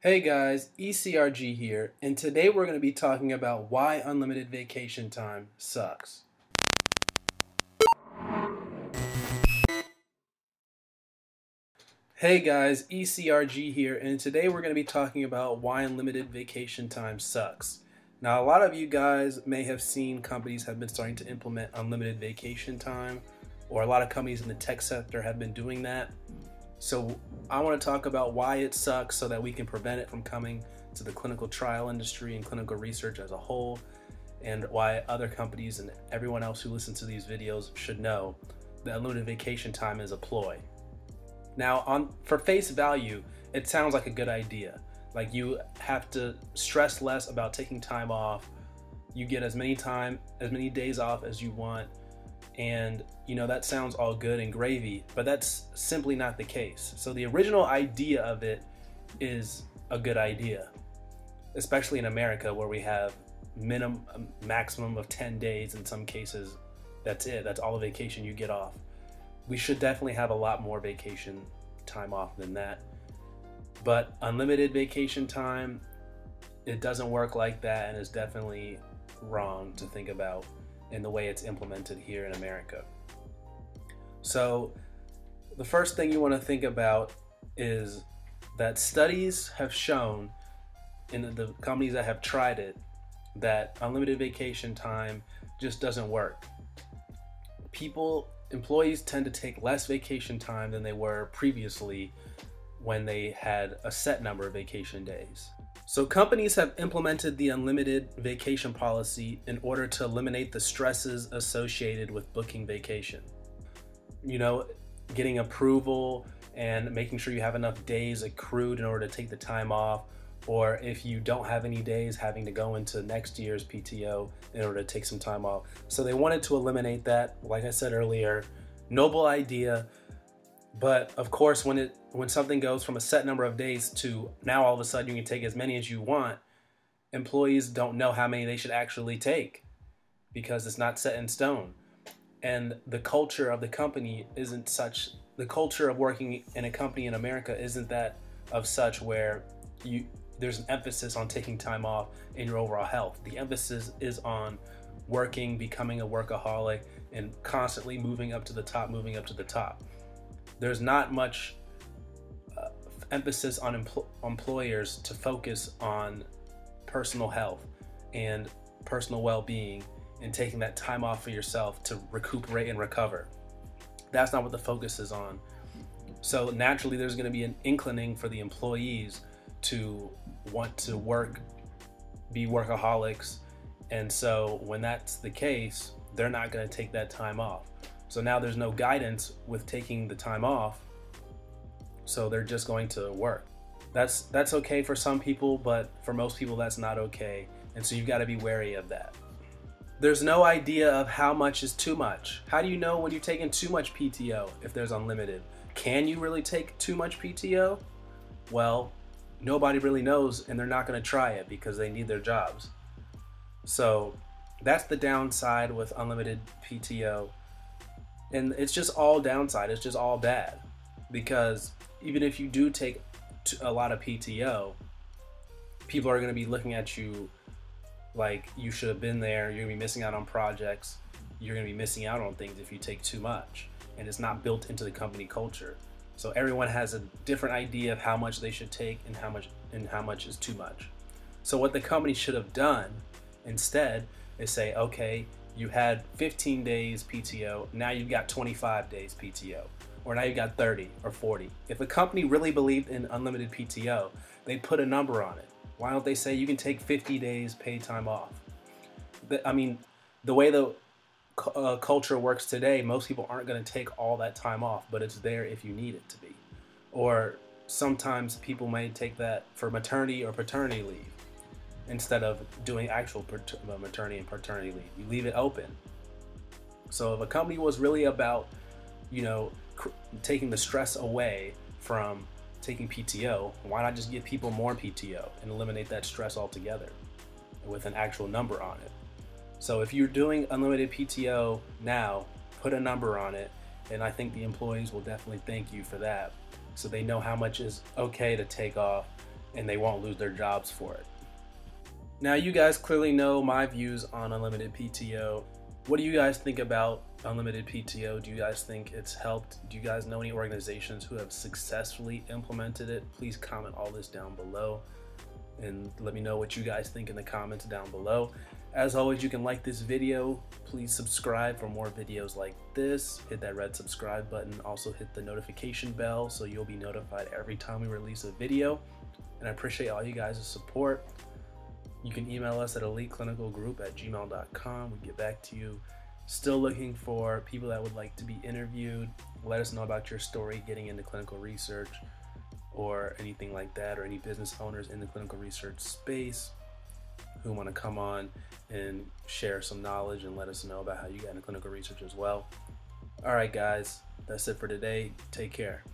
Hey guys, ECRG here, and today we're going to be talking about why unlimited vacation time sucks. Hey guys, ECRG here, and today we're going to be talking about why unlimited vacation time sucks. Now, a lot of you guys may have seen companies have been starting to implement unlimited vacation time, or a lot of companies in the tech sector have been doing that. So I want to talk about why it sucks so that we can prevent it from coming to the clinical trial industry and clinical research as a whole, and why other companies and everyone else who listens to these videos should know that unlimited vacation time is a ploy. Now, on for face value, it sounds like a good idea. Like you have to stress less about taking time off. You get as many time, as many days off as you want and, you know, that sounds all good and gravy, but that's simply not the case. So the original idea of it is a good idea, especially in America where we have minimum maximum of 10 days in some cases. That's it. That's all the vacation you get off. We should definitely have a lot more vacation time off than that. But unlimited vacation time, it doesn't work like that and is definitely wrong to think about in the way it's implemented here in America. So, the first thing you want to think about is that studies have shown in the companies that have tried it that unlimited vacation time just doesn't work. People, employees tend to take less vacation time than they were previously when they had a set number of vacation days. So, companies have implemented the unlimited vacation policy in order to eliminate the stresses associated with booking vacation. You know, getting approval and making sure you have enough days accrued in order to take the time off, or if you don't have any days, having to go into next year's PTO in order to take some time off. So, they wanted to eliminate that. Like I said earlier, noble idea, but of course, when it when something goes from a set number of days to now all of a sudden you can take as many as you want, employees don't know how many they should actually take because it's not set in stone. And the culture of the company isn't such the culture of working in a company in America isn't that of such where you there's an emphasis on taking time off in your overall health. The emphasis is on working, becoming a workaholic, and constantly moving up to the top, moving up to the top there's not much uh, emphasis on empl- employers to focus on personal health and personal well-being and taking that time off for yourself to recuperate and recover. That's not what the focus is on. So naturally there's going to be an inclining for the employees to want to work be workaholics and so when that's the case, they're not going to take that time off. So now there's no guidance with taking the time off. So they're just going to work. That's that's okay for some people, but for most people that's not okay. And so you've got to be wary of that. There's no idea of how much is too much. How do you know when you're taking too much PTO if there's unlimited? Can you really take too much PTO? Well, nobody really knows and they're not going to try it because they need their jobs. So that's the downside with unlimited PTO and it's just all downside. It's just all bad because even if you do take a lot of PTO, people are going to be looking at you like you should have been there. You're going to be missing out on projects. You're going to be missing out on things if you take too much, and it's not built into the company culture. So everyone has a different idea of how much they should take and how much and how much is too much. So what the company should have done instead is say, okay, you had 15 days PTO, now you've got 25 days PTO, or now you've got 30 or 40. If a company really believed in unlimited PTO, they'd put a number on it. Why don't they say you can take 50 days paid time off? I mean, the way the uh, culture works today, most people aren't going to take all that time off, but it's there if you need it to be. Or sometimes people may take that for maternity or paternity leave instead of doing actual uh, maternity and paternity leave. You leave it open. So if a company was really about, you know, taking the stress away from taking PTO, why not just give people more PTO and eliminate that stress altogether with an actual number on it? So if you're doing unlimited PTO now, put a number on it, and I think the employees will definitely thank you for that. So they know how much is okay to take off and they won't lose their jobs for it. Now, you guys clearly know my views on unlimited PTO. What do you guys think about unlimited PTO? Do you guys think it's helped? Do you guys know any organizations who have successfully implemented it? Please comment all this down below and let me know what you guys think in the comments down below. As always, you can like this video. Please subscribe for more videos like this. Hit that red subscribe button. Also hit the notification bell so you'll be notified every time we release a video. And I appreciate all you guys' support. You can email us at eliteclinicalgroup at gmail.com. We get back to you. Still looking for people that would like to be interviewed. Let us know about your story getting into clinical research or anything like that, or any business owners in the clinical research space who want to come on and share some knowledge and let us know about how you got into clinical research as well. All right, guys, that's it for today. Take care.